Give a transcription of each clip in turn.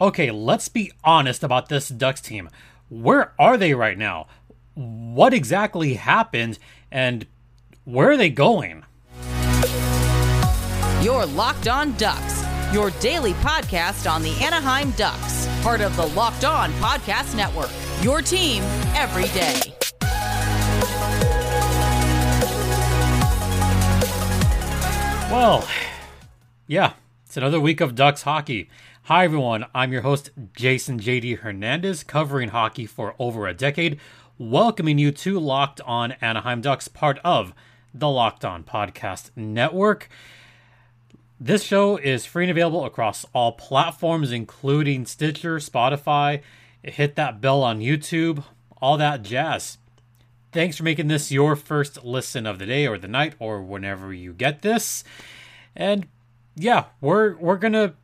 okay, let's be honest about this Ducks team. Where are they right now? What exactly happened and where are they going? Your Locked On Ducks, your daily podcast on the Anaheim Ducks, part of the Locked On Podcast Network. Your team every day. Well, yeah, it's another week of Ducks hockey. Hi, everyone. I'm your host, Jason JD Hernandez, covering hockey for over a decade, welcoming you to Locked On Anaheim Ducks, part of the Locked On Podcast Network. This show is free and available across all platforms, including Stitcher, Spotify. Hit that bell on YouTube, all that jazz. Thanks for making this your first listen of the day or the night or whenever you get this. And yeah, we're we're gonna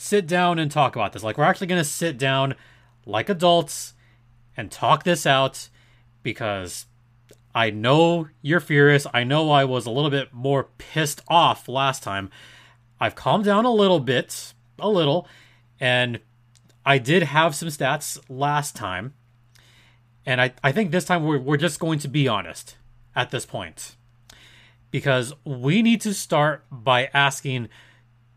sit down and talk about this. Like we're actually gonna sit down like adults and talk this out because I know you're furious. I know I was a little bit more pissed off last time. I've calmed down a little bit, a little, and I did have some stats last time. And I, I think this time we're, we're just going to be honest at this point. Because we need to start by asking,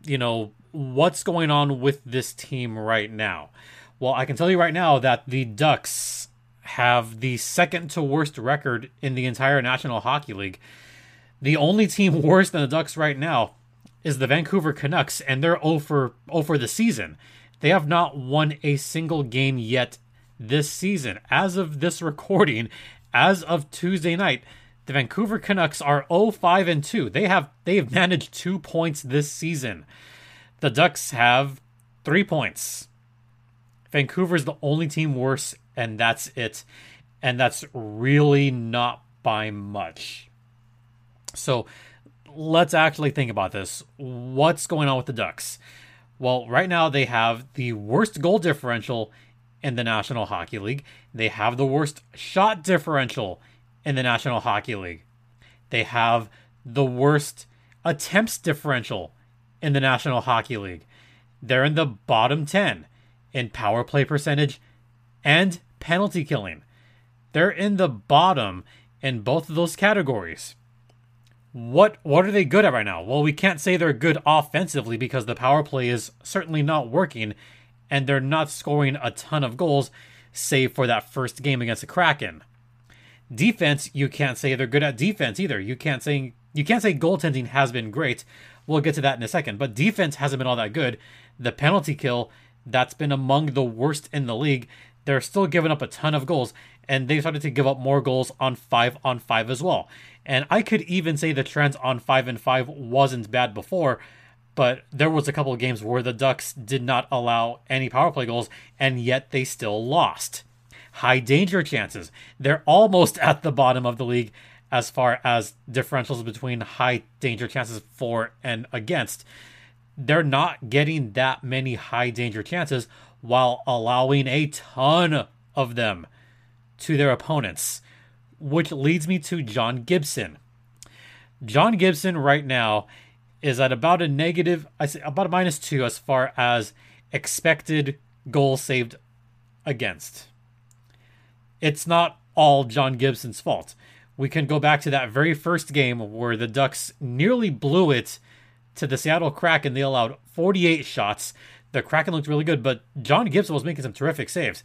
you know, what's going on with this team right now. Well, I can tell you right now that the Ducks have the second to worst record in the entire National Hockey League. The only team worse than the Ducks right now is the Vancouver Canucks, and they're oh over over oh the season. They have not won a single game yet this season. As of this recording, as of Tuesday night, the Vancouver Canucks are 0-5 and 2. They have they have managed 2 points this season. The Ducks have 3 points. Vancouver's the only team worse and that's it. And that's really not by much. So, let's actually think about this. What's going on with the Ducks? Well, right now they have the worst goal differential in the National Hockey League. They have the worst shot differential in the National Hockey League. They have the worst attempts differential in the National Hockey League. They're in the bottom 10 in power play percentage and penalty killing. They're in the bottom in both of those categories. What what are they good at right now? Well, we can't say they're good offensively because the power play is certainly not working and they're not scoring a ton of goals save for that first game against the Kraken. Defense, you can't say they're good at defense either. You can't say you can't say goaltending has been great. We'll get to that in a second, but defense hasn't been all that good. The penalty kill that's been among the worst in the league. They're still giving up a ton of goals, and they started to give up more goals on five on five as well. And I could even say the trends on five and five wasn't bad before, but there was a couple of games where the Ducks did not allow any power play goals, and yet they still lost. High danger chances. They're almost at the bottom of the league as far as differentials between high danger chances for and against. They're not getting that many high danger chances while allowing a ton of them to their opponents, which leads me to John Gibson. John Gibson right now is at about a negative, I say about a minus two as far as expected goals saved against. It's not all John Gibson's fault. We can go back to that very first game where the Ducks nearly blew it to the Seattle Kraken. They allowed 48 shots the Kraken looked really good, but John Gibson was making some terrific saves.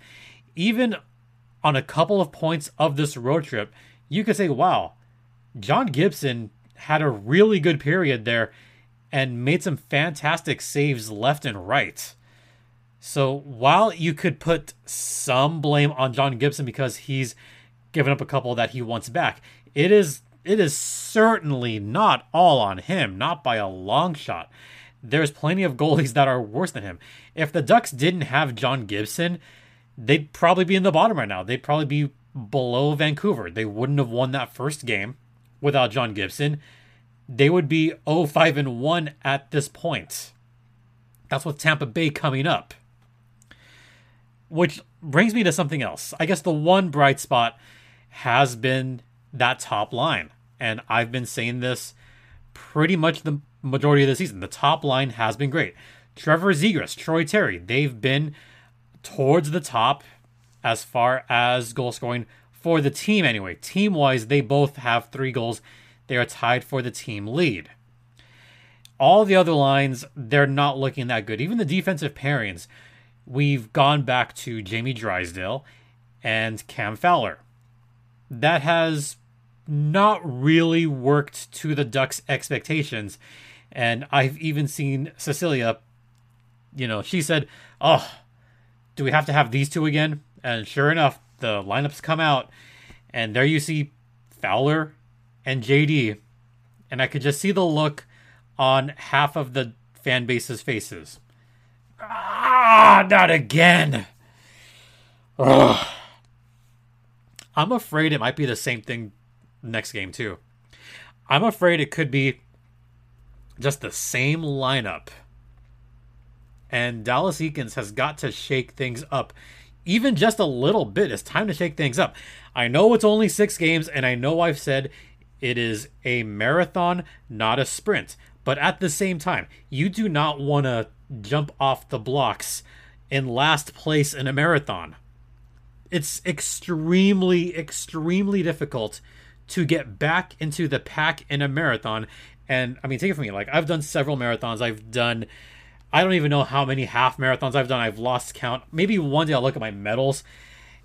Even on a couple of points of this road trip, you could say, wow, John Gibson had a really good period there and made some fantastic saves left and right. So while you could put some blame on John Gibson because he's given up a couple that he wants back, it is it is certainly not all on him, not by a long shot there's plenty of goalies that are worse than him. If the Ducks didn't have John Gibson, they'd probably be in the bottom right now. They'd probably be below Vancouver. They wouldn't have won that first game without John Gibson. They would be 0-5 and 1 at this point. That's with Tampa Bay coming up. Which brings me to something else. I guess the one bright spot has been that top line. And I've been saying this pretty much the majority of the season. The top line has been great. Trevor Zegras, Troy Terry, they've been towards the top as far as goal scoring for the team anyway. Team wise, they both have three goals. They are tied for the team lead. All the other lines, they're not looking that good. Even the defensive pairings, we've gone back to Jamie Drysdale and Cam Fowler. That has not really worked to the Ducks' expectations. And I've even seen Cecilia, you know, she said, Oh, do we have to have these two again? And sure enough, the lineups come out, and there you see Fowler and JD. And I could just see the look on half of the fan base's faces. Ah, not again. Ugh. I'm afraid it might be the same thing next game, too. I'm afraid it could be just the same lineup. And Dallas Eakins has got to shake things up even just a little bit. It's time to shake things up. I know it's only six games, and I know I've said it is a marathon, not a sprint. But at the same time, you do not want to jump off the blocks in last place in a marathon. It's extremely, extremely difficult to get back into the pack in a marathon. And I mean, take it from me, like I've done several marathons. I've done, I don't even know how many half marathons I've done. I've lost count. Maybe one day I'll look at my medals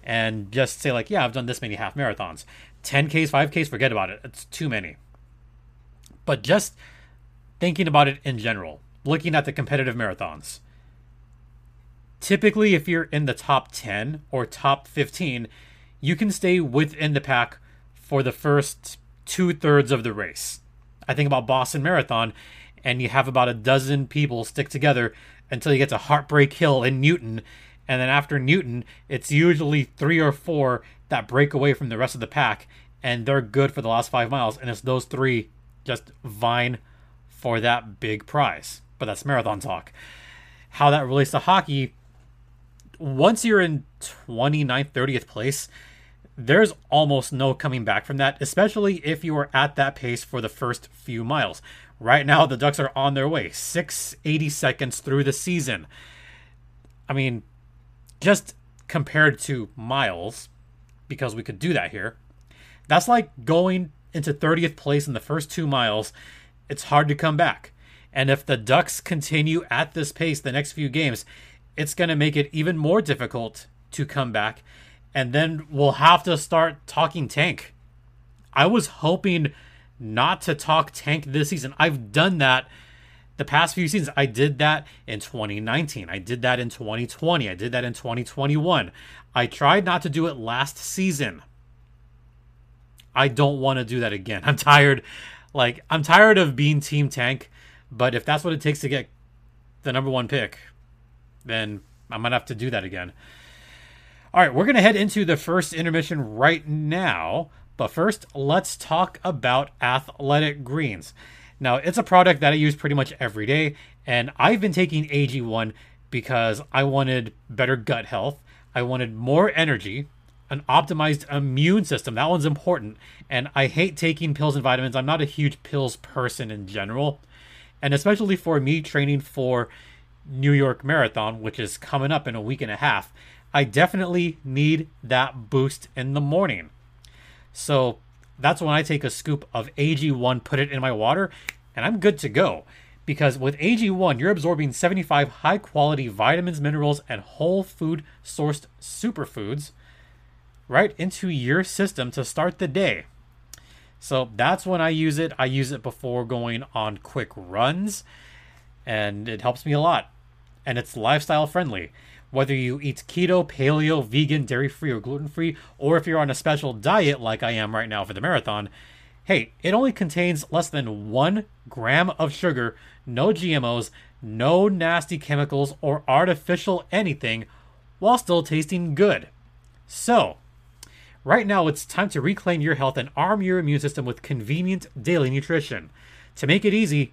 and just say like, yeah, I've done this many half marathons. 10Ks, 5Ks, forget about it. It's too many. But just thinking about it in general, looking at the competitive marathons. Typically, if you're in the top 10 or top 15, you can stay within the pack for the first two thirds of the race. I think about Boston Marathon, and you have about a dozen people stick together until you get to Heartbreak Hill in Newton. And then after Newton, it's usually three or four that break away from the rest of the pack, and they're good for the last five miles. And it's those three just vying for that big prize. But that's marathon talk. How that relates to hockey, once you're in 29th, 30th place, there's almost no coming back from that, especially if you are at that pace for the first few miles. Right now, the Ducks are on their way, 680 seconds through the season. I mean, just compared to miles, because we could do that here, that's like going into 30th place in the first two miles. It's hard to come back. And if the Ducks continue at this pace the next few games, it's going to make it even more difficult to come back and then we'll have to start talking tank. I was hoping not to talk tank this season. I've done that the past few seasons. I did that in 2019. I did that in 2020. I did that in 2021. I tried not to do it last season. I don't want to do that again. I'm tired. Like, I'm tired of being team tank, but if that's what it takes to get the number one pick, then I might have to do that again. All right, we're going to head into the first intermission right now. But first, let's talk about Athletic Greens. Now, it's a product that I use pretty much every day, and I've been taking AG1 because I wanted better gut health, I wanted more energy, an optimized immune system. That one's important. And I hate taking pills and vitamins. I'm not a huge pills person in general. And especially for me training for New York Marathon, which is coming up in a week and a half, I definitely need that boost in the morning. So that's when I take a scoop of AG1, put it in my water, and I'm good to go. Because with AG1, you're absorbing 75 high quality vitamins, minerals, and whole food sourced superfoods right into your system to start the day. So that's when I use it. I use it before going on quick runs, and it helps me a lot. And it's lifestyle friendly whether you eat keto, paleo, vegan, dairy free, or gluten free, or if you're on a special diet like I am right now for the marathon, hey, it only contains less than one gram of sugar, no GMOs, no nasty chemicals, or artificial anything, while still tasting good. So, right now it's time to reclaim your health and arm your immune system with convenient daily nutrition. To make it easy,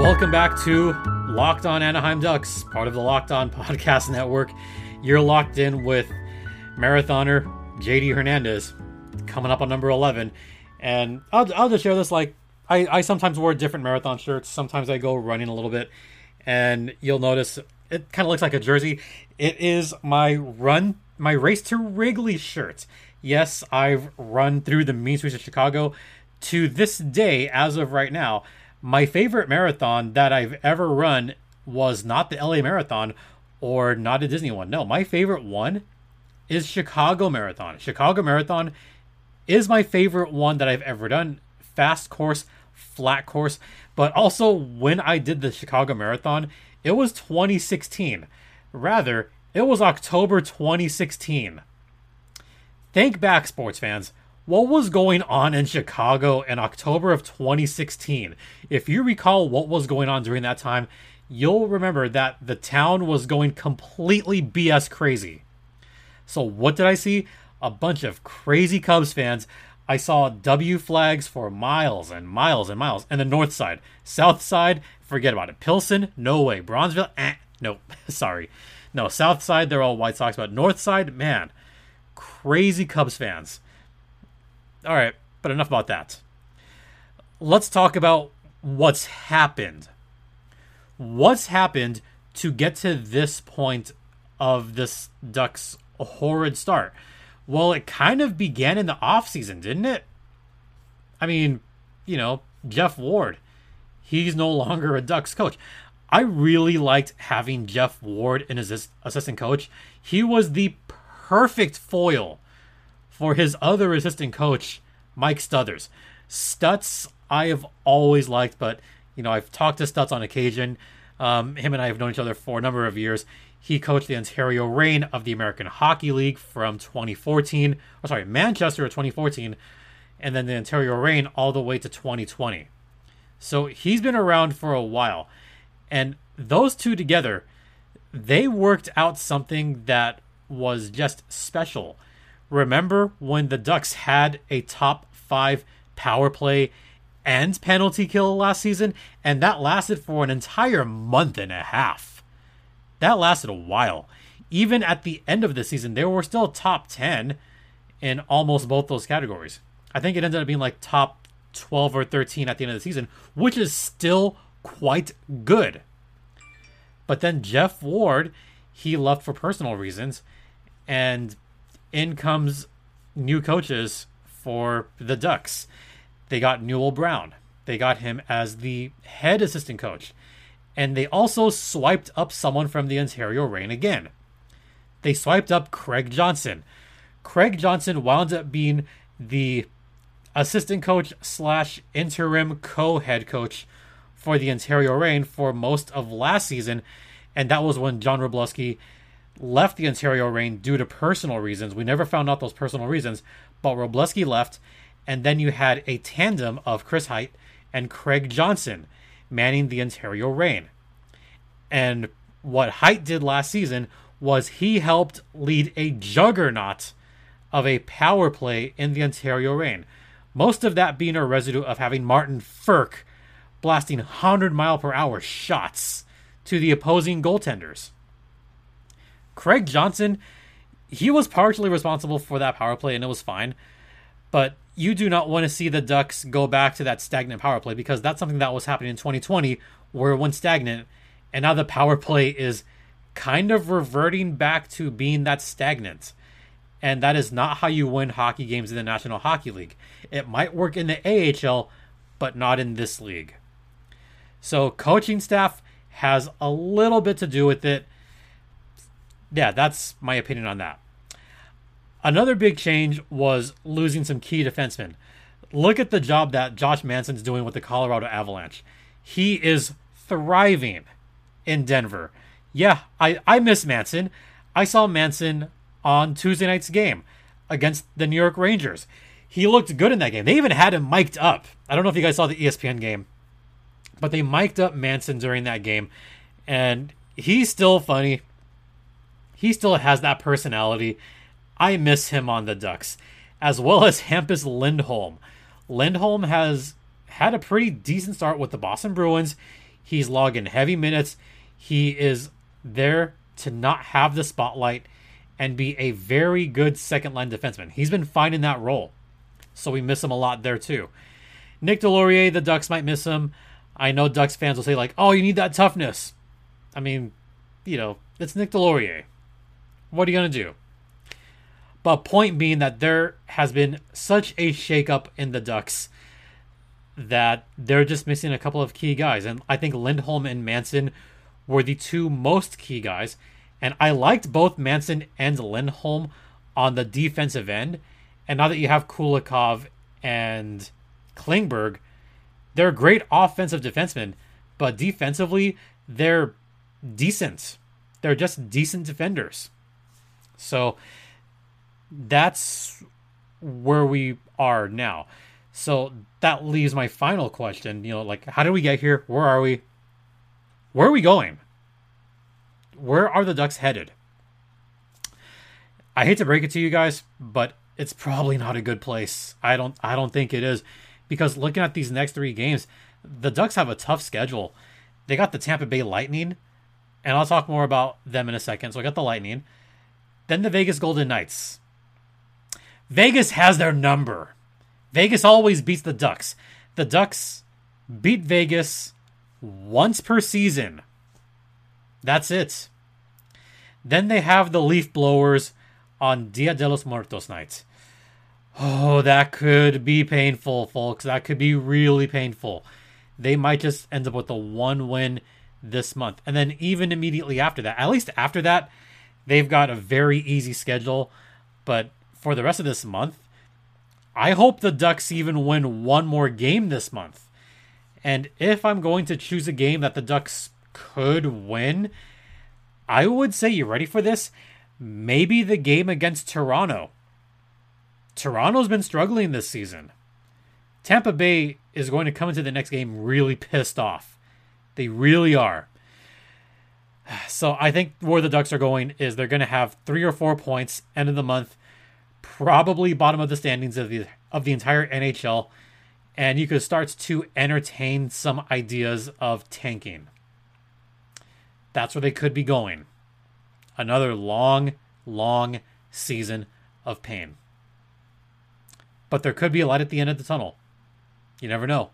Welcome back to Locked On Anaheim Ducks, part of the Locked On Podcast Network. You're locked in with marathoner JD Hernandez coming up on number 11. And I'll, I'll just share this like I, I sometimes wear different marathon shirts. Sometimes I go running a little bit. And you'll notice it kind of looks like a jersey. It is my run, my race to Wrigley shirt. Yes, I've run through the mean streets of Chicago. To this day, as of right now, my favorite marathon that I've ever run was not the LA Marathon or not a Disney one. No, my favorite one is Chicago Marathon. Chicago Marathon is my favorite one that I've ever done. Fast course, flat course, but also when I did the Chicago Marathon, it was 2016. Rather, it was October 2016. Think back, sports fans what was going on in Chicago in October of 2016. If you recall what was going on during that time, you'll remember that the town was going completely BS crazy. So, what did I see? A bunch of crazy Cubs fans. I saw W flags for miles and miles and miles. And the north side, south side, forget about it. Pilsen, no way. Bronzeville, eh, no, sorry. No, south side, they're all White Sox, but north side, man, crazy Cubs fans. All right, but enough about that. Let's talk about what's happened. What's happened to get to this point of this Ducks horrid start? Well, it kind of began in the offseason, didn't it? I mean, you know, Jeff Ward, he's no longer a Ducks coach. I really liked having Jeff Ward in his assistant coach. He was the perfect foil for his other assistant coach, Mike Stothers. Stutz, I have always liked, but you know I've talked to Stutz on occasion. Um, him and I have known each other for a number of years. He coached the Ontario Reign of the American Hockey League from 2014, or sorry, Manchester of 2014, and then the Ontario Reign all the way to 2020. So he's been around for a while, and those two together, they worked out something that was just special. Remember when the Ducks had a top five power play and penalty kill last season? And that lasted for an entire month and a half. That lasted a while. Even at the end of the season, they were still top 10 in almost both those categories. I think it ended up being like top 12 or 13 at the end of the season, which is still quite good. But then Jeff Ward, he left for personal reasons. And in comes new coaches for the Ducks. They got Newell Brown. They got him as the head assistant coach. And they also swiped up someone from the Ontario Reign again. They swiped up Craig Johnson. Craig Johnson wound up being the assistant coach slash interim co-head coach for the Ontario Reign for most of last season, and that was when John Wroblewski left the Ontario Reign due to personal reasons. We never found out those personal reasons, but Wroblewski left, and then you had a tandem of Chris Hajt and Craig Johnson manning the Ontario Reign. And what Hajt did last season was he helped lead a juggernaut of a power play in the Ontario Reign. Most of that being a residue of having Martin Frk blasting 100 mile per hour shots to the opposing goaltenders. Craig Johnson, he was partially responsible for that power play, and it was fine. But you do not want to see the Ducks go back to that stagnant power play because that's something that was happening in 2020, where it went stagnant, and now the power play is kind of reverting back to being that stagnant. And that is not how you win hockey games in the National Hockey League. It might work in the AHL, but not in this league. So, coaching staff has a little bit to do with it yeah, that's my opinion on that. Another big change was losing some key defensemen. Look at the job that Josh Manson's doing with the Colorado Avalanche. He is thriving in Denver. Yeah, I, I miss Manson. I saw Manson on Tuesday night's game. against the New York Rangers. He looked good in that game. They even had him mic'd up. I don't know if you guys saw the ESPN game, but they mic'd up Manson during that game, and he's still funny. He still has that personality. I miss him on the Ducks, as well as Hampus Lindholm. Lindholm has had a pretty decent start with the Boston Bruins. He's logging heavy minutes. He is there to not have the spotlight and be a very good second line defenseman. He's been fine in that role. So we miss him a lot there too. Nick Deslauriers, the Ducks might miss him. I know Ducks fans will say, like, oh, you need that toughness. I mean, you know, it's Nick Deslauriers. What are you going to do? But point being that there has been such a shakeup in the Ducks that they're just missing a couple of key guys. And I think Lindholm and Manson were the two most key guys. And I liked both Manson and Lindholm on the defensive end. And now that you have Kulikov and Klingberg, they're great offensive defensemen, but defensively, they're decent. They're just decent defenders. So that's where we are now. So that leaves my final question. You know, like, how did we get here? Where are we? Where are we going? Where are the Ducks headed? I hate to break it to you guys, but it's probably not a good place. I don't I don't think it is because looking at these next 3 games, the Ducks have a tough schedule. They got the Tampa Bay Lightning, and I'll talk more about them in a second. So I got the Lightning, then the Vegas Golden Knights. Vegas has their number. Vegas always beats the Ducks. The Ducks beat Vegas once per season. That's it. Then they have the Leaf Blowers on Dia de los Muertos night. Oh, that could be painful, folks. That could be really painful. They might just end up with a one win this month. And then even immediately after that, at least after that, they've got a very easy schedule. But for the rest of this month, I hope the Ducks even win one more game this month. And if I'm going to choose a game that the Ducks could win, I would say, you ready for this? Maybe the game against Toronto. Toronto's been struggling this season. Tampa Bay is going to come into the next game really pissed off. They really are. So I think where the Ducks are going is they're going to have three or four points end of the month, probably bottom of the standings of the of the entire NHL, and you could start to entertain some ideas of tanking. That's where they could be going. Another long, long season of pain. But there could be a light at the end of the tunnel. You never know.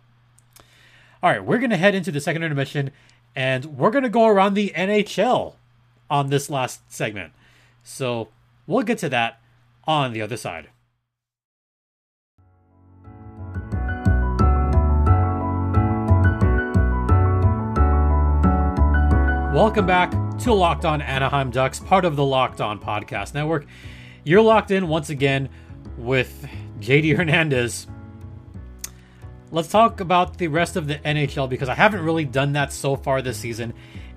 All right, we're going to head into the second intermission and we're going to go around the NHL on this last segment. So we'll get to that on the other side. Welcome back to Locked On Anaheim Ducks, part of the Locked On Podcast Network. You're locked in once again with JD Hernandez. Let's talk about the rest of the NHL because I haven't really done that so far this season.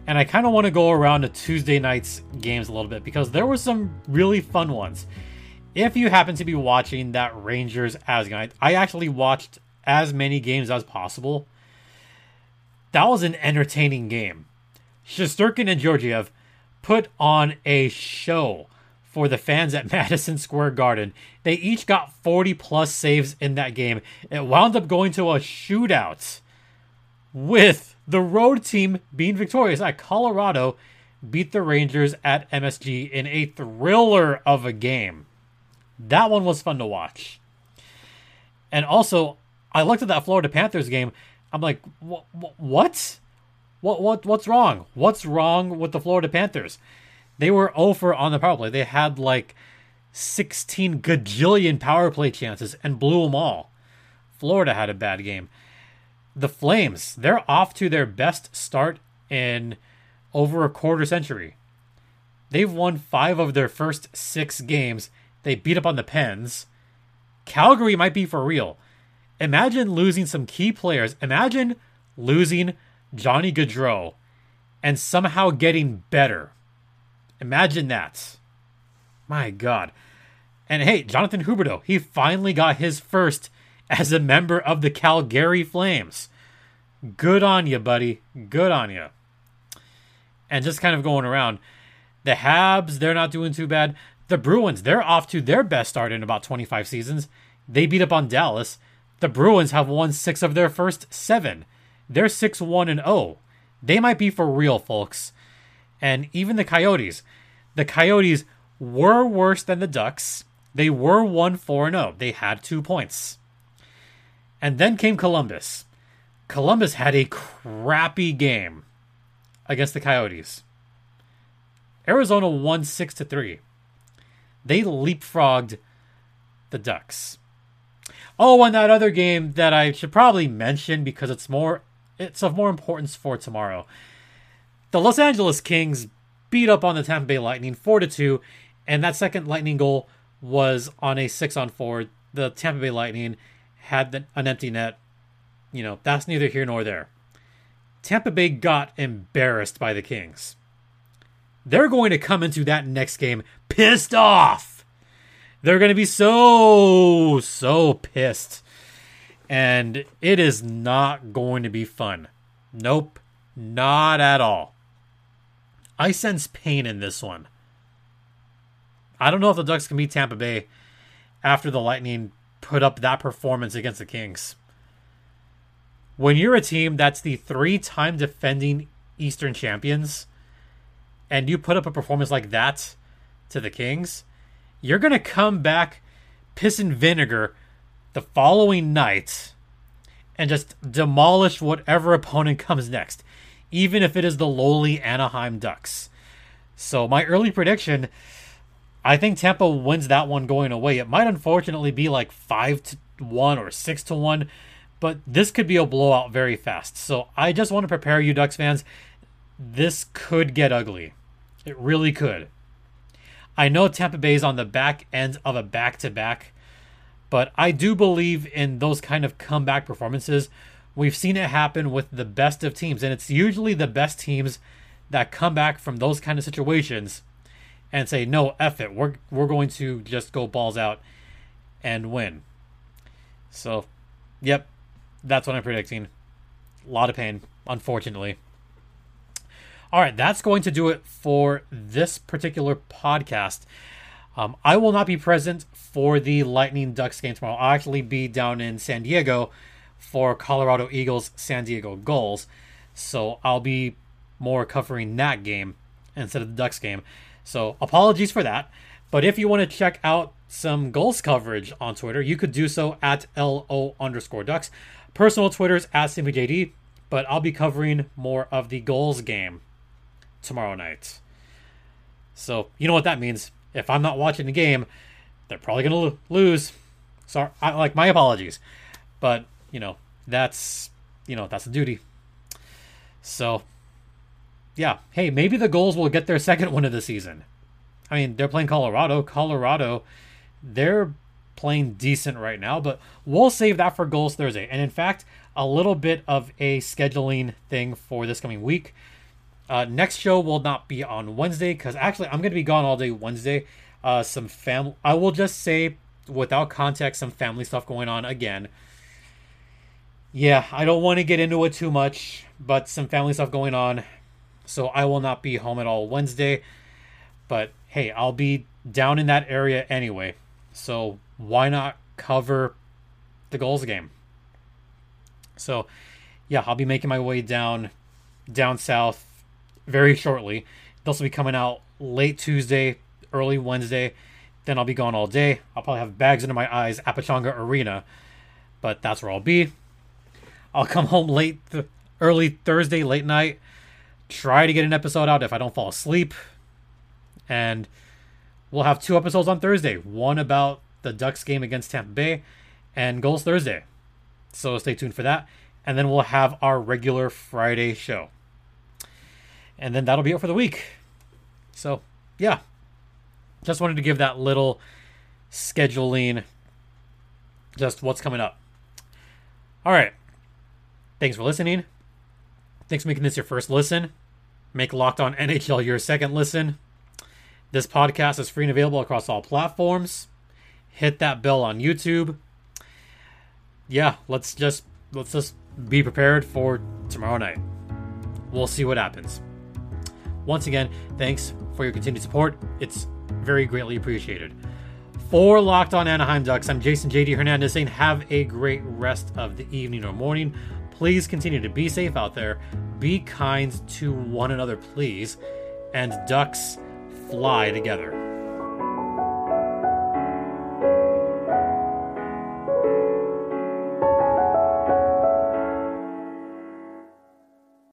And I kind of want to go around to Tuesday night's games a little bit because there were some really fun ones. If you happen to be watching that Rangers as night, I actually watched as many games as possible. That was an entertaining game. Shesterkin and Georgiev put on a show for the fans at Madison Square Garden. They each got 40 plus saves in that game. It wound up going to a shootout with the road team being victorious at Colorado beat the Rangers at MSG in a thriller of a game. That one was fun to watch. And also, I looked at that Florida Panthers game. I'm like, what? What what what's wrong? What's wrong with the Florida Panthers? They were oh over on the power play. They had like 16 gajillion power play chances and blew them all. Florida had a bad game. The Flames, they're off to their best start in over a quarter century. They've won five of their first six games. They beat up on the Pens. Calgary might be for real. Imagine losing some key players. Imagine losing Johnny Gaudreau and somehow getting better. Imagine that. My God. And hey, Jonathan Huberdeau, he finally got his first as a member of the Calgary Flames. Good on you, buddy. Good on you. And just kind of going around, the Habs, they're not doing too bad. The Bruins, they're off to their best start in about 25 seasons. They beat up on Dallas. The Bruins have won six of their first seven. They're 6 1 and 0. They might be for real, folks. And even the Coyotes. The Coyotes were worse than the Ducks. They were 1 4 0. They had two points. And then came Columbus. Columbus had a crappy game against the Coyotes. Arizona won 6 to 3. They leapfrogged the Ducks. Oh, and that other game that I should probably mention because it's more it's of more importance for tomorrow. The Los Angeles Kings beat up on the Tampa Bay Lightning 4 to 2, and that second Lightning goal was on a 6 on 4. The Tampa Bay Lightning had an empty net. You know, that's neither here nor there. Tampa Bay got embarrassed by the Kings. They're going to come into that next game pissed off. They're going to be so, so pissed. And it is not going to be fun. Nope, not at all. I sense pain in this one. I don't know if the Ducks can beat Tampa Bay after the Lightning put up that performance against the Kings. When you're a team that's the three time defending Eastern champions and you put up a performance like that to the Kings, you're going to come back piss vinegar the following night and just demolish whatever opponent comes next, even if it is the lowly Anaheim Ducks. So, my early prediction I think Tampa wins that one going away. It might unfortunately be like 5 to 1 or 6 to 1, but this could be a blowout very fast. So I just want to prepare you Ducks fans. This could get ugly. It really could. I know Tampa Bay is on the back end of a back to back, but I do believe in those kind of comeback performances. We've seen it happen with the best of teams, and it's usually the best teams that come back from those kind of situations and say, no, F it. We're, we're going to just go balls out and win. So, yep, that's what I'm predicting. A lot of pain, unfortunately. All right, that's going to do it for this particular podcast. Um, I will not be present for the Lightning Ducks game tomorrow. I'll actually be down in San Diego for Colorado Eagles San Diego Gulls. So I'll be more covering that game instead of the Ducks game. So apologies for that. But if you want to check out some Gulls coverage on Twitter, you could do so at LO underscore ducks. Personal Twitter's at SimplyJD, but I'll be covering more of the Gulls game tomorrow night. So you know what that means. If I'm not watching the game, they're probably going to lose. Sorry, I, like my apologies. But, you know, that's, you know, that's the duty. So yeah, hey, maybe the Gulls will get their second win of the season. I mean, they're playing Colorado. Colorado, they're playing decent right now, but we'll save that for Gulls Thursday. And in fact, a little bit of a scheduling thing for this coming week. Uh, next show will not be on Wednesday because actually I'm going to be gone all day Wednesday. Uh, some family, I will just say without context, some family stuff going on again. Yeah, I don't want to get into it too much, but some family stuff going on so I will not be home at all Wednesday. But hey, I'll be down in that area anyway. So why not cover the Gulls game? So yeah, I'll be making my way down down south very shortly. They'll also be coming out late Tuesday, early Wednesday. Then I'll be gone all day. I'll probably have bags under my eyes at Pechanga Arena, but that's where I'll be. I'll come home late, th- early Thursday, late night try to get an episode out if I don't fall asleep. And we'll have two episodes on Thursday one about the Ducks game against Tampa Bay and Gulls Thursday. So stay tuned for that. And then we'll have our regular Friday show. And then that'll be it for the week. So, yeah. Just wanted to give that little scheduling, just what's coming up. All right. Thanks for listening. Thanks for making this your first listen. Make Locked On NHL your second listen. This podcast is free and available across all platforms. hit that bell on YouTube. Yeah, let's just let's just be prepared for tomorrow night. We'll see what happens. Once again, thanks for your continued support. It's very greatly appreciated. For Locked On Anaheim Ducks, I'm Jason JD Hernandez saying have a great rest of the evening or morning. Please continue to be safe out there. Be kind to one another, please. And Ducks fly together.